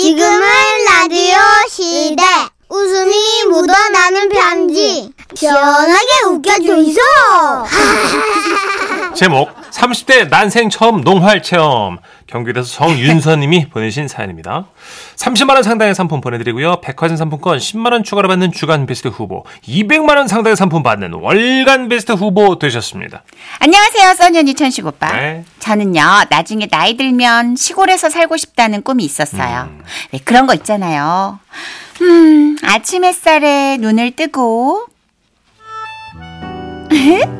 지금은 라디오 시대. 웃음이 묻어나는 편지. 시원하게 웃겨주이소. 제목 30대 난생 처음 농활 체험 경기도에서 정윤서님이 보내신 사연입니다. 30만 원 상당의 상품 보내드리고요. 백화점 상품권 10만 원 추가로 받는 주간 베스트 후보, 200만 원 상당의 상품 받는 월간 베스트 후보 되셨습니다. 안녕하세요, 써니언니 천식 오빠. 네. 저는요, 나중에 나이 들면 시골에서 살고 싶다는 꿈이 있었어요. 왜 그런 거 있잖아요. 음, 아침 햇살에 눈을 뜨고, 아,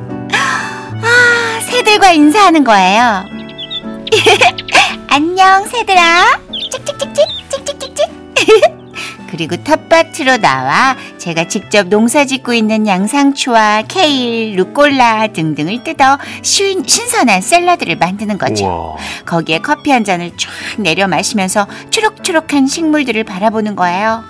새들과 인사하는 거예요. 안녕, 새들아. 찍찍찍찍, 찍찍찍찍. 그리고 텃밭으로 나와 제가 직접 농사 짓고 있는 양상추와 케일, 루꼴라 등등을 뜯어 신, 신선한 샐러드를 만드는 거죠. 우와. 거기에 커피 한 잔을 쫙 내려 마시면서 초록초록한 식물들을 바라보는 거예요.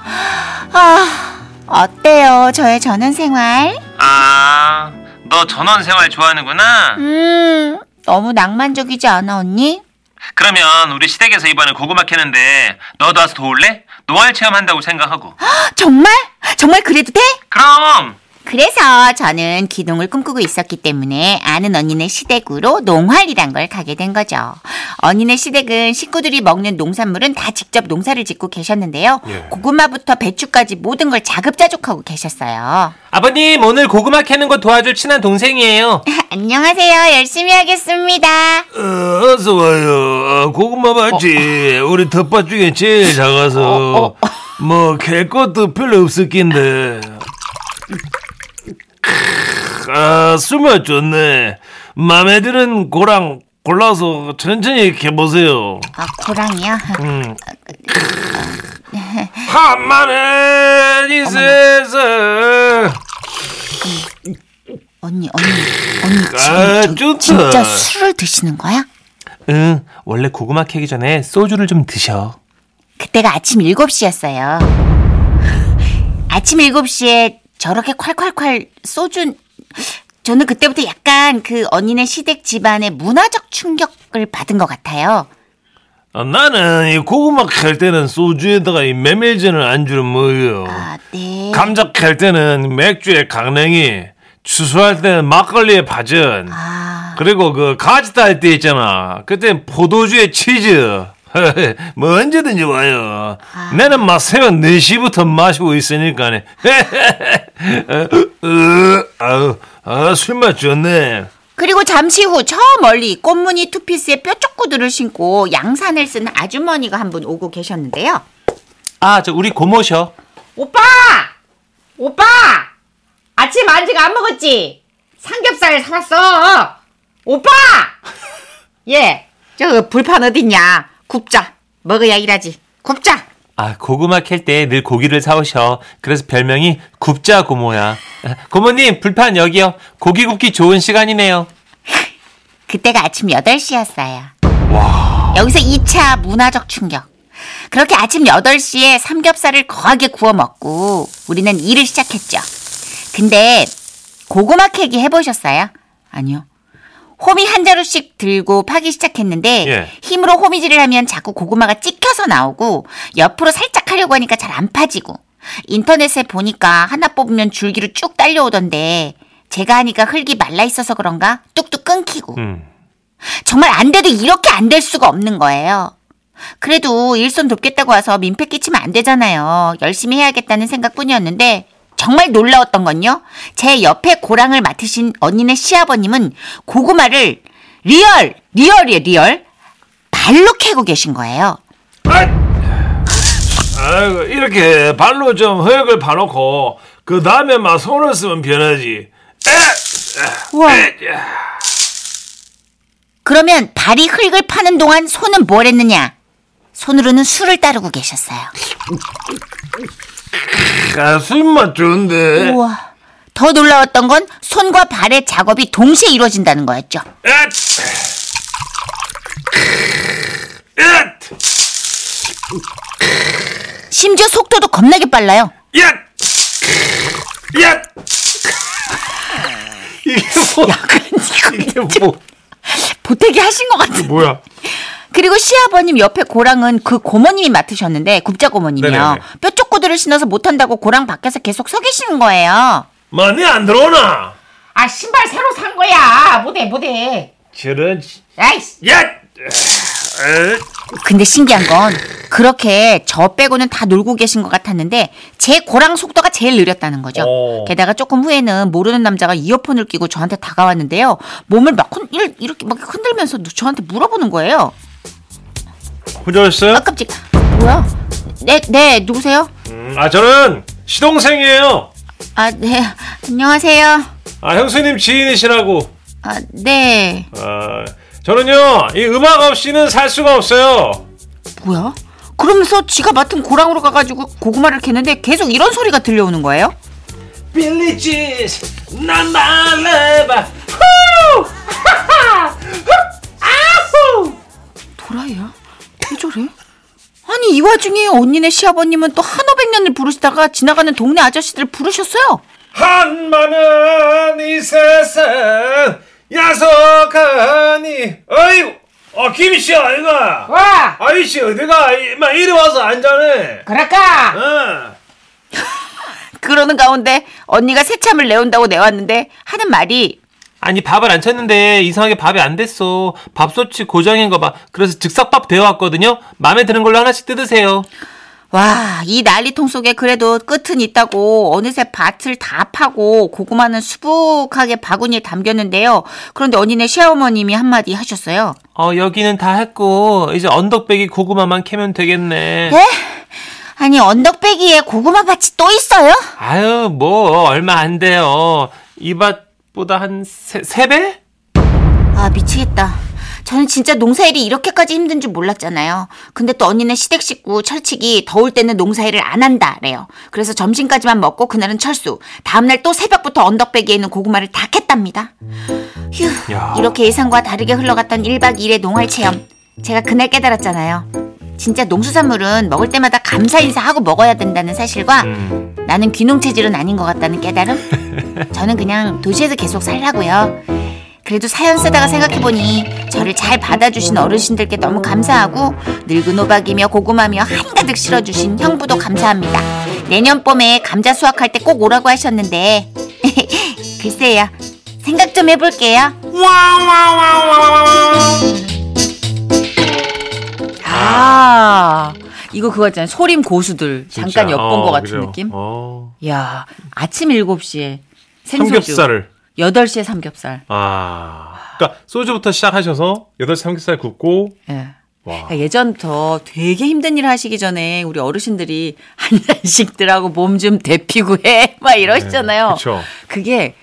아, 어때요? 저의 전원 생활? 아, 너 전원 생활 좋아하는구나. 음, 너무 낭만적이지 않아, 언니? 그러면 우리 시댁에서 이번에 고구마 캐는데 너도 와서 도울래? 노알 체험한다고 생각하고. 정말? 정말 그래도 돼? 그럼 그래서 저는 기농을 꿈꾸고 있었기 때문에 아는 언니네 시댁으로 농활이란 걸 가게 된 거죠. 언니네 시댁은 식구들이 먹는 농산물은 다 직접 농사를 짓고 계셨는데요. 예. 고구마부터 배추까지 모든 걸 자급자족하고 계셨어요. 아버님 오늘 고구마 캐는 거 도와줄 친한 동생이에요. 안녕하세요. 열심히 하겠습니다. 어, 어서 와요. 어, 고구마 맞지? 우리 텃밭 중에 제일 작아서 뭐 캘 것도 별로 없을 낀데. 아, 술맛 좋네. 맘에 드는 고랑 골라서 천천히 캐보세요. 아, 고랑이요? 음. 한마는 이 세상. 언니, 언니, 언니 아, 지금 저- 좋다. 진짜 술을 드시는 거야? 응, 원래 고구마 캐기 전에 소주를 좀 드셔. 그때가 아침 7시였어요. 아침 7시에 저렇게 콸콸콸 소주 저는 그때부터 약간 그 언니네 시댁 집안의 문화적 충격을 받은 것 같아요. 아, 나는 이 고구마 캘 때는 소주에다가 이 메밀전을 안주로 먹어요. 아, 네. 감자 캘 때는 맥주에 강냉이, 추수할 때는 막걸리에 파전, 아, 그리고 그 가지 딸 때 있잖아. 그때 포도주에 치즈. 뭐 언제든지 와요. 아. 나는 막 새벽 4시부터 마시고 있으니까. 아우, 아, 술맛 좋네. 그리고 잠시 후 저 멀리 꽃무늬 투피스에 뾰족구두를 신고 양산을 쓴 아주머니가 한 분 오고 계셨는데요. 아, 저 우리 고모셔. 오빠! 오빠! 아침 아직 안 먹었지? 삼겹살 사왔어! 오빠! 예, 저 불판 어딨냐? 굽자. 먹어야 일하지. 굽자. 아, 고구마 캘 때 늘 고기를 사오셔. 그래서 별명이 굽자 고모야. 고모님, 불판 여기요. 고기 굽기 좋은 시간이네요. 그때가 아침 8시였어요. 여기서 2차 문화적 충격. 그렇게 아침 8시에 삼겹살을 거하게 구워 먹고 우리는 일을 시작했죠. 근데 고구마 캐기 해보셨어요? 아니요. 호미 한 자루씩 들고 파기 시작했는데 예. 힘으로 호미질을 하면 자꾸 고구마가 찍혀서 나오고 옆으로 살짝 하려고 하니까 잘 안 파지고 인터넷에 보니까 하나 뽑으면 줄기로 쭉 딸려오던데 제가 하니까 흙이 말라 있어서 그런가 뚝뚝 끊기고 음. 정말 안 돼도 이렇게 안 될 수가 없는 거예요. 그래도 일손 돕겠다고 와서 민폐 끼치면 안 되잖아요. 열심히 해야겠다는 생각뿐이었는데 정말 놀라웠던 건요. 제 옆에 고랑을 맡으신 언니네 시아버님은 고구마를 real, real이에요, real. 발로 캐고 계신 거예요. 아이고, 이렇게 발로 좀 흙을 파놓고, 그 다음에 막 손을 쓰면 변하지. 우와. 그러면 발이 흙을 파는 동안 손은 뭘 했느냐? 손으로는 술을 따르고 계셨어요. 아, 술맛 좋은데. 우와. 더 놀라웠던 건 손과 발의 작업이 동시에 이루어진다는 거였죠. 앗! 앗! 심지어 속도도 겁나게 빨라요. 야! 야! 이게 뭐, 약간 이게 뭐, 보태기 하신 것 같은. 뭐야? 그리고 시아버님 옆에 고랑은 그 고모님이 맡으셨는데 국자 고모님이요. 네네네. 뼈쪽구들을 신어서 못한다고 고랑 밖에서 계속 서 계시는 거예요. 많이 안 들어오나? 아 신발 새로 산 거야 못해 못해 저런 아이씨 야! 근데 신기한 건 그렇게 저 빼고는 다 놀고 계신 것 같았는데 제 고랑 속도가 제일 느렸다는 거죠. 어. 게다가 조금 후에는 모르는 남자가 이어폰을 끼고 저한테 다가왔는데요. 몸을 막 흔, 일- 이렇게 막 흔들면서 저한테 물어보는 거예요. 혼자 오셨어요? 아 깜찍. 뭐야? 네, 네 누구세요? 음, 아 저는 시동생이에요. 아, 네. 안녕하세요. 아 형수님 지인이시라고. 아, 네. 아 저는요 이 음악 없이는 살 수가 없어요. 뭐야? 그러면서 지가 맡은 고랑으로 가가지고 고구마를 캐는데 계속 이런 소리가 들려오는 거예요? 빌리지스 난 말해봐. 도라이야? 왜 저래? 아니 이 와중에 언니네 시아버님은 또 한오백년을 부르시다가 지나가는 동네 아저씨들 부르셨어요. 한많은 이 세상 야속하니 어이구 어 김씨 아이가 와 아이씨 어디가 이마 이리 와서 앉아네 그럴까 어. 그러는 가운데 언니가 새참을 내온다고 내왔는데 하는 말이 아니 밥을 안 쳤는데 이상하게 밥이 안 됐어 밥솥이 고장인 거 봐 그래서 즉석밥 데워왔거든요 마음에 드는 걸로 하나씩 뜯으세요 와 이 난리통 속에 그래도 끝은 있다고 어느새 밭을 다 파고 고구마는 수북하게 바구니에 담겼는데요. 그런데 언니네 시어머님이 한마디 하셨어요. 어 여기는 다 했고 이제 언덕배기 고구마만 캐면 되겠네 네? 아니 언덕배기에 고구마 밭이 또 있어요? 아유 뭐 얼마 안 돼요 이 밭 보다 한 세, 세 배? 아 미치겠다. 저는 진짜 농사일이 이렇게까지 힘든 줄 몰랐잖아요. 근데 또 언니네 시댁 식구 철칙이 더울 때는 농사일을 안 한다래요. 그래서 점심까지만 먹고 그날은 철수. 다음날 또 새벽부터 언덕배기에 있는 고구마를 다 캤답니다. 휴, 야. 이렇게 예상과 다르게 흘러갔던 1박 2일의 농활 체험. 제가 그날 깨달았잖아요. 진짜 농수산물은 먹을 때마다 감사 인사하고 먹어야 된다는 사실과 음. 나는 귀농 체질은 아닌 것 같다는 깨달음? 저는 그냥 도시에서 계속 살라고요. 그래도 사연 쓰다가 생각해보니 저를 잘 받아주신 어르신들께 너무 감사하고 늙은 호박이며 고구마며 한가득 실어주신 형부도 감사합니다. 내년 봄에 감자 수확할 때 꼭 오라고 하셨는데 글쎄요. 생각 좀 해볼게요. 아, 이거 그거 있잖아요. 소림 고수들. 잠깐 진짜. 엿본 어, 것 같은 그죠. 느낌? 어. 야 아침 7시에 생소주. 삼겹살을 8시에 삼겹살. 아 그러니까 소주부터 시작하셔서 8시 삼겹살 굽고 예. 와 그러니까 예전부터 되게 힘든 일 하시기 전에 우리 어르신들이 한 잔씩들하고 몸 좀 데피고 해. 막 이러시잖아요. 네. 그게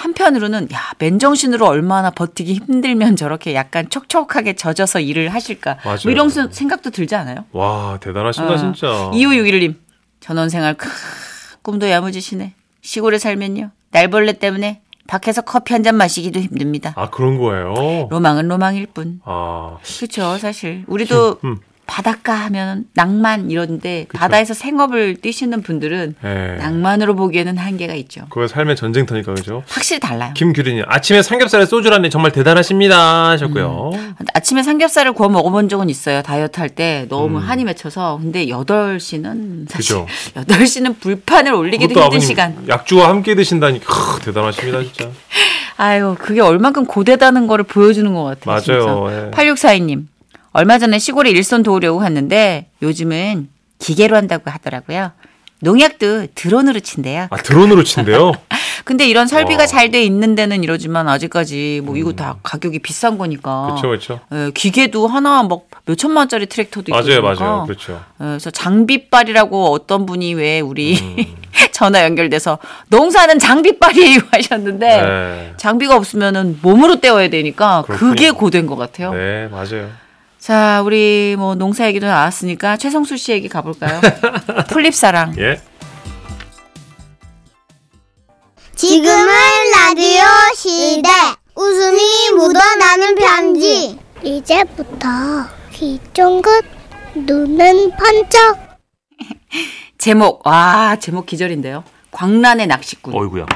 한편으로는 야, 맨정신으로 얼마나 버티기 힘들면 저렇게 약간 촉촉하게 젖어서 일을 하실까. 맞아요. 뭐 이런 수- 생각도 들지 않아요? 와 대단하신다 어. 진짜 2561님. 전원생활 크, 꿈도 야무지시네. 시골에 살면요. 날벌레 때문에 밖에서 커피 한 잔 마시기도 힘듭니다. 아 그런 거예요 로망은 로망일 뿐. 아 그렇죠, 사실. 우리도 음. 바닷가 하면 낭만 이런데 바다에서 생업을 뛰시는 분들은 예. 낭만으로 보기에는 한계가 있죠. 그거 삶의 전쟁터니까 그죠 확실히 달라요. 김규린님 아침에 삼겹살에 소주라니 정말 대단하십니다 하셨고요 음. 아침에 삼겹살을 구워 먹어본 적은 있어요. 다이어트 할 때 너무 음. 한이 맺혀서. 근데 8시는 사실 그죠. 8시는 불판을 올리기도 힘든 시간. 약주와 함께 드신다니 크, 대단하십니다 진짜 아유, 그게 얼만큼 고되다는 거를 보여주는 것 같아요. 맞아요, 예. 8642님. 얼마 전에 시골에 일손 도우려고 갔는데 요즘은 기계로 한다고 하더라고요. 농약도 드론으로 친대요. 아 드론으로 친대요 근데 이런 설비가 와. 잘돼 있는 데는 이러지만 아직까지 뭐 이거 다 가격이 비싼 거니까. 그렇죠 그렇죠 예, 기계도 하나 막 몇천만 원짜리 트랙터도 있고 맞아요 그러니까. 맞아요 그렇죠 예, 그래서 장비빨이라고 어떤 분이 왜 우리 음. 전화 연결돼서 농사는 장비빨이에요 하셨는데 네. 장비가 없으면은 몸으로 떼어야 되니까 그렇군요. 그게 고된 것 같아요. 네 맞아요 자, 우리 뭐 농사 얘기도 나왔으니까 최성수 씨 얘기 가볼까요? 풀립사랑. 예 지금은 라디오 시대. 웃음이 묻어나는 편지. 이제부터 귀 쫑긋, 눈은 번쩍. 제목, 와, 제목 기절인데요. 광란의 낚시꾼. 어이구야.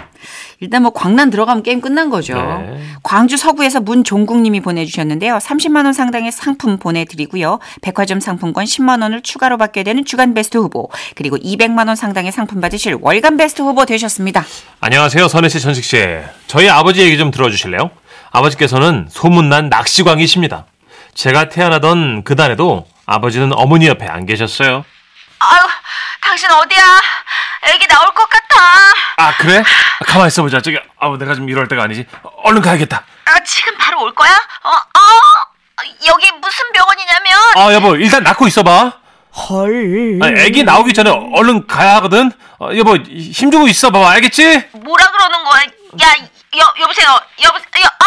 일단 뭐 광란 들어가면 게임 끝난 거죠. 네. 광주 서구에서 문종국님이 보내주셨는데요. 30만 원 상당의 상품 보내드리고요. 백화점 상품권 10만 원을 추가로 받게 되는 주간 베스트 후보 그리고 200만 원 상당의 상품 받으실 월간 베스트 후보 되셨습니다. 안녕하세요, 선혜 씨, 전식 씨. 저희 아버지 얘기 좀 들어주실래요? 아버지께서는 소문난 낚시광이십니다. 제가 태어나던 그날에도 아버지는 어머니 옆에 안 계셨어요. 아유, 당신 어디야? 애기 나올 아. 아 그래? 가만 있어 보자. 저기, 아우 내가 좀 이럴 때가 아니지. 얼른 가야겠다. 아, 지금 바로 올 거야? 어, 어, 여기 무슨 병원이냐면. 아 여보, 일단 낳고 있어봐. 헐. 아, 애기 나오기 전에 얼른 가야 하거든. 어, 여보, 힘 주고 있어봐. 알겠지? 뭐라 그러는 거야? 야, 여, 여보세요. 여보세요. 아!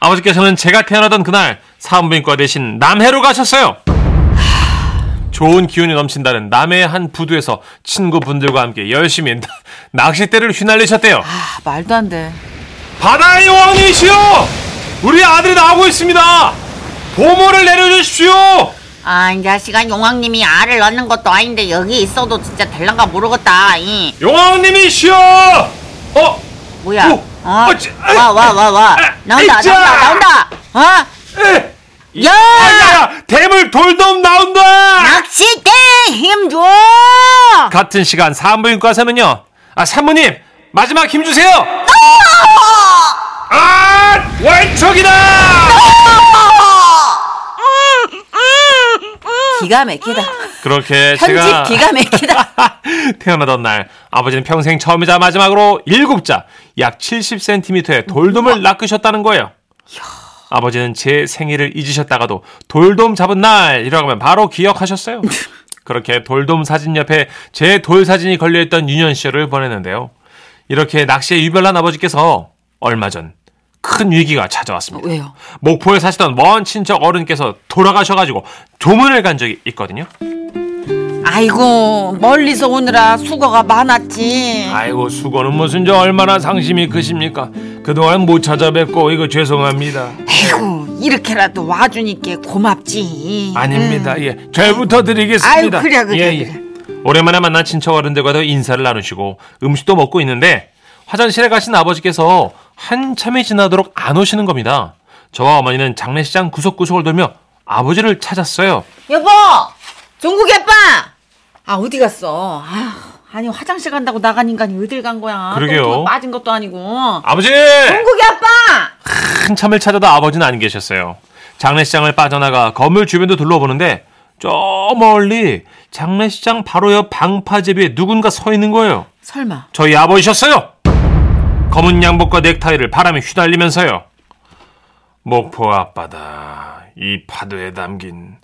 아버지께서는 제가 태어나던 그날 산부인과 대신 남해로 가셨어요. 좋은 기운이 넘친다는 남해의 한 부두에서 친구분들과 함께 열심히 낚싯대를 휘날리셨대요. 아, 말도 안 돼. 바다의 왕이시여! 우리 아들이 나오고 있습니다! 보모를 내려주십시오! 아, 이 자식아 용왕님이 알을 낳는 것도 아닌데 여기 있어도 진짜 될란가 모르겠다. 이 용왕님이시여! 어? 뭐야? 오, 어? 어찌- 아이, 와와 와 와. 아, 나온다! 나온다 나온다. 어? 에! 야! 야! 대물 돌돔 나온다! 낚싯대 힘 줘. 같은 시간 산부인과에서는요. 아 산모님 마지막 힘 주세요. 아 월척이다. 기가 막히다. 그렇게 편집 제가 기가 막히다. 태어나던 날 아버지는 평생 처음이자 마지막으로 일곱자 약 70cm의 돌돔을 낚으셨다는 거예요. 아버지는 제 생일을 잊으셨다가도 돌돔 잡은 날 이라고 하면 바로 기억하셨어요. 그렇게 돌돔 사진 옆에 제 돌 사진이 걸려있던 유년 시절을 보냈는데요. 이렇게 낚시에 유별난 아버지께서 얼마 전 큰 위기가 찾아왔습니다. 왜요? 목포에 사시던 먼 친척 어른께서 돌아가셔가지고 조문을 간 적이 있거든요. 아이고 멀리서 오느라 수고가 많았지. 아이고 수고는 무슨 저 얼마나 상심이 크십니까? 그동안 못 찾아뵙고 이거 죄송합니다. 아이고 이렇게라도 와주니까 고맙지. 아닙니다. 예, 절부터 드리겠습니다. 아유, 그래, 그래, 예, 예. 그래. 오랜만에 만난 친척 어른들과도 인사를 나누시고 음식도 먹고 있는데 화장실에 가신 아버지께서 한참이 지나도록 안 오시는 겁니다. 저와 어머니는 장례식장 구석구석을 돌며 아버지를 찾았어요. 여보, 종국이 아빠. 아 어디 갔어? 아휴, 아니 화장실 간다고 나간 인간이 어딜 간 거야? 그러게요. 빠진 것도 아니고. 아버지! 종국이 아빠. 한참을 찾아도 아버지는 안 계셨어요. 장례식장을 빠져나가 건물 주변도 둘러보는데 저 멀리 장례식장 바로 옆 방파제 위에 누군가 서 있는 거예요. 설마. 저희 아버지셨어요. 검은 양복과 넥타이를 바람에 휘날리면서요. 목포 앞바다 이 파도에 담긴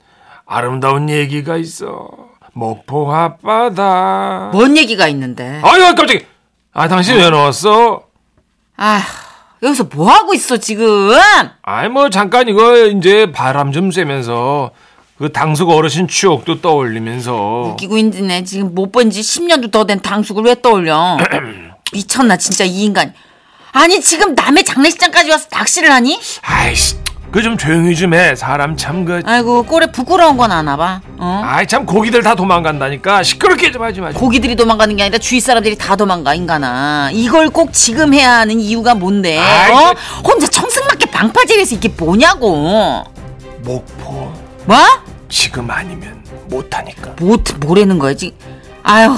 아름다운 얘기가 있어. 목포 앞바다. 뭔 얘기가 있는데? 아유 깜짝이. 아 당신 왜 나왔어? 아휴 여기서 뭐 하고 있어 지금? 아이 뭐 잠깐 이거 이제 바람 좀 쐬면서 그 당숙 어르신 추억도 떠올리면서 웃기고 있네 지금 못 본 지 10년도 더 된 당숙을 왜 떠올려? 미쳤나 진짜 이 인간. 아니 지금 남의 장례식장까지 와서 낚시를 하니? 아이씨 그 좀 조용히 좀 해 사람 참 그 아이고 꼴에 부끄러운 건 아나 봐. 어? 아이 참 고기들 다 도망간다니까 시끄럽게 좀 하지 마. 고기들이 도망가는 게 아니라 주위 사람들이 다 도망가 인간아. 이걸 꼭 지금 해야 하는 이유가 뭔데? 아이, 어? 혼자 청승맞게 방파제에서 이게 뭐냐고. 목포 뭐? 지금 아니면 못하니까. 뭐 뭐라는 거야 지금? 아휴.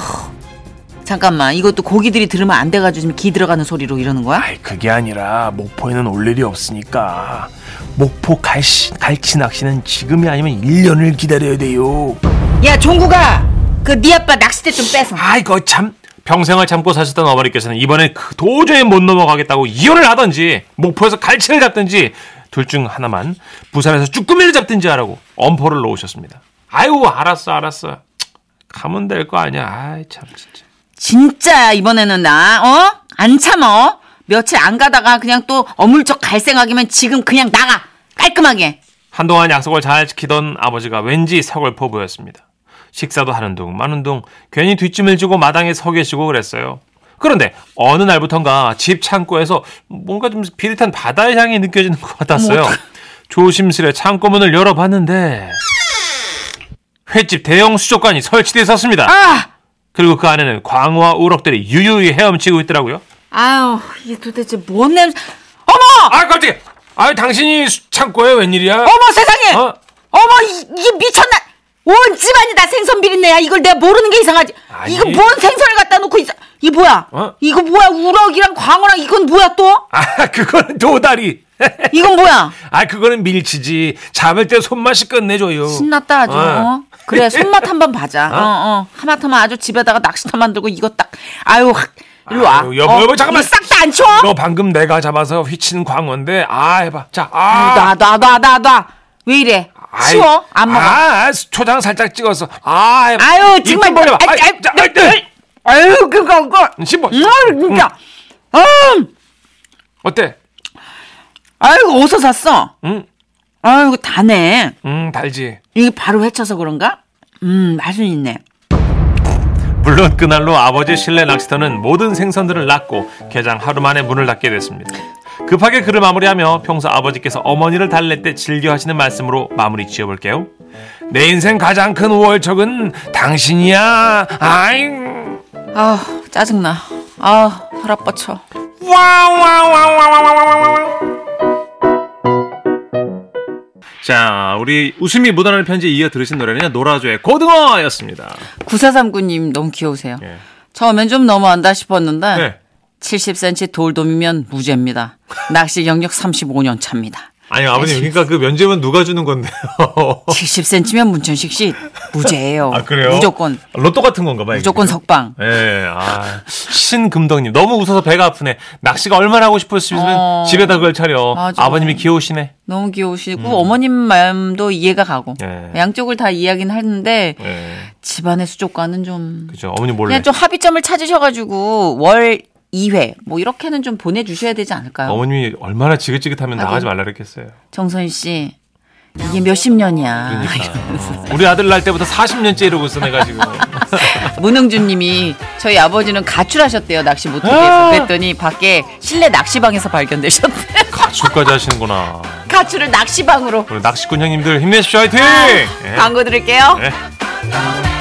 잠깐만 이것도 고기들이 들으면 안 돼가지고 지금 기 들어가는 소리로 이러는 거야? 아이 그게 아니라 목포에는 올 일이 없으니까 목포 갈치, 갈치 낚시는 지금이 아니면 1년을 기다려야 돼요. 야 종구가 그네 아빠 낚싯대 좀 뺏어. 아이고 참. 평생을 참고 사셨던 어머니께서는 이번에 그 도저히 못 넘어가겠다고 이혼을 하든지 목포에서 갈치를 잡든지 둘 중 하나만 부산에서 쭈꾸미를 잡든지 하라고 엄포를 놓으셨습니다. 아이고 알았어 알았어 가면 될 거 아니야. 아이 참 진짜. 진짜 이번에는 나 어? 안 참어. 며칠 안 가다가 그냥 또 어물쩍 갈 생각이면 지금 그냥 나가 깔끔하게. 한동안 약속을 잘 지키던 아버지가 왠지 서글퍼 보였습니다. 식사도 하는 둥 마는 둥 괜히 뒷짐을 지고 마당에 서 계시고 그랬어요. 그런데 어느 날부턴가 집 창고에서 뭔가 좀 비릿한 바다의 향이 느껴지는 것 같았어요. 조심스레 창고 문을 열어봤는데 횟집 대형 수족관이 설치되어 있었습니다. 아 그리고 그 안에는 광어와 우럭들이 유유히 헤엄치고 있더라고요. 아유, 이게 도대체 뭔 냄새? 어머! 아 깜짝이야. 아 당신이 수- 창고에 웬일이야? 어머 세상에! 어? 어머 이, 이게 미쳤나? 온 집안이 다 생선 비린내야. 이걸 내가 모르는 게 이상하지. 아니. 이거 뭔 생선을 갖다 놓고 있어? 이 뭐야? 어? 이거 뭐야? 우럭이랑 광어랑 이건 뭐야 또? 아 그거는 도다리. 이건 뭐야? 아 그거는 밀치지. 잡을 때 손맛이 끝내줘요. 신났다 아주. 어. 어? 그래 손맛 한번 봐자. 어, 어. 하마터면 아주 집에다가 낚시터 만들고 이거 딱. 아유 확. 일로 와. 아유, 여보, 여보, 잠깐만. 싹 다 안 쳐? 너 방금 내가 잡아서 휘친 광어인데 아 해봐. 자 아. 놔 놔 놔 놔 놔. 왜 이래? 아이, 치워? 안 먹어. 아 초장 살짝 찍어서. 아 해봐. 아유 입 정말 좀 벌려봐. 아이, 아이, 아이, 자, 아이, 네. 아유 그거 그거. 씹어. 음, 진짜. 음. 어때? 아이고 어디서 샀어? 응? 아이고 다네. 음 달지. 이게 바로 회쳐서 그런가? 음 맛은 있네. 물론 그날로 아버지 실내 낚시터는 모든 생선들을 낚고 개장 하루 만에 문을 닫게 됐습니다. 급하게 글을 마무리하며 평소 아버지께서 어머니를 달랠 때 즐겨 하시는 말씀으로 마무리 지어볼게요. 내 인생 가장 큰 우월척은 당신이야. 아잉. 아 짜증나. 아 혈압 뻗쳐. 자, 우리 웃음이 묻어나는 편지 이어 들으신 노래는 노라조의 고등어였습니다. 9439님 너무 귀여우세요. 예. 처음엔 좀 너무한다 싶었는데 네. 70cm 돌돔이면 무죄입니다. 낚시 경력 35년 차입니다. 아니 아버님 그러니까 그 면제면 누가 주는 건데요? 70cm면 문천식 씨 무죄예요. 아 그래요? 무조건 로또 같은 건가 봐요. 이게. 무조건 석방. 예, 아, 신금덕님 너무 웃어서 배가 아프네. 낚시가 얼마나 하고 싶었으면 어. 집에다 그걸 차려. 맞아. 아버님이 귀여우시네. 너무 귀여우시고 어머님 마음도 이해가 가고 음. 예. 양쪽을 다 이해하긴 하는데 예, 집안의 수족관은 좀 그죠. 어머님 몰래. 그냥 좀 합의점을 찾으셔가지고 월 2회 뭐 이렇게는 좀 보내주셔야 되지 않을까요? 어머님이 얼마나 지긋지긋하면 나가지 말라 그랬겠어요. 정선 씨 이게 몇십 년이야. 그러니까 어, 우리 아들 날 때부터 40년째 이러고 있어 내가 지금. 문흥준님이 저희 아버지는 가출하셨대요 낚시 못하게 아. 해서 그랬더니 밖에 실내 낚시방에서 발견되셨대. 가출까지 하시는구나. 가출을 낚시방으로. 우리 낚시꾼 형님들 힘내십시오, 화이팅! 예. 광고 드릴게요. 예.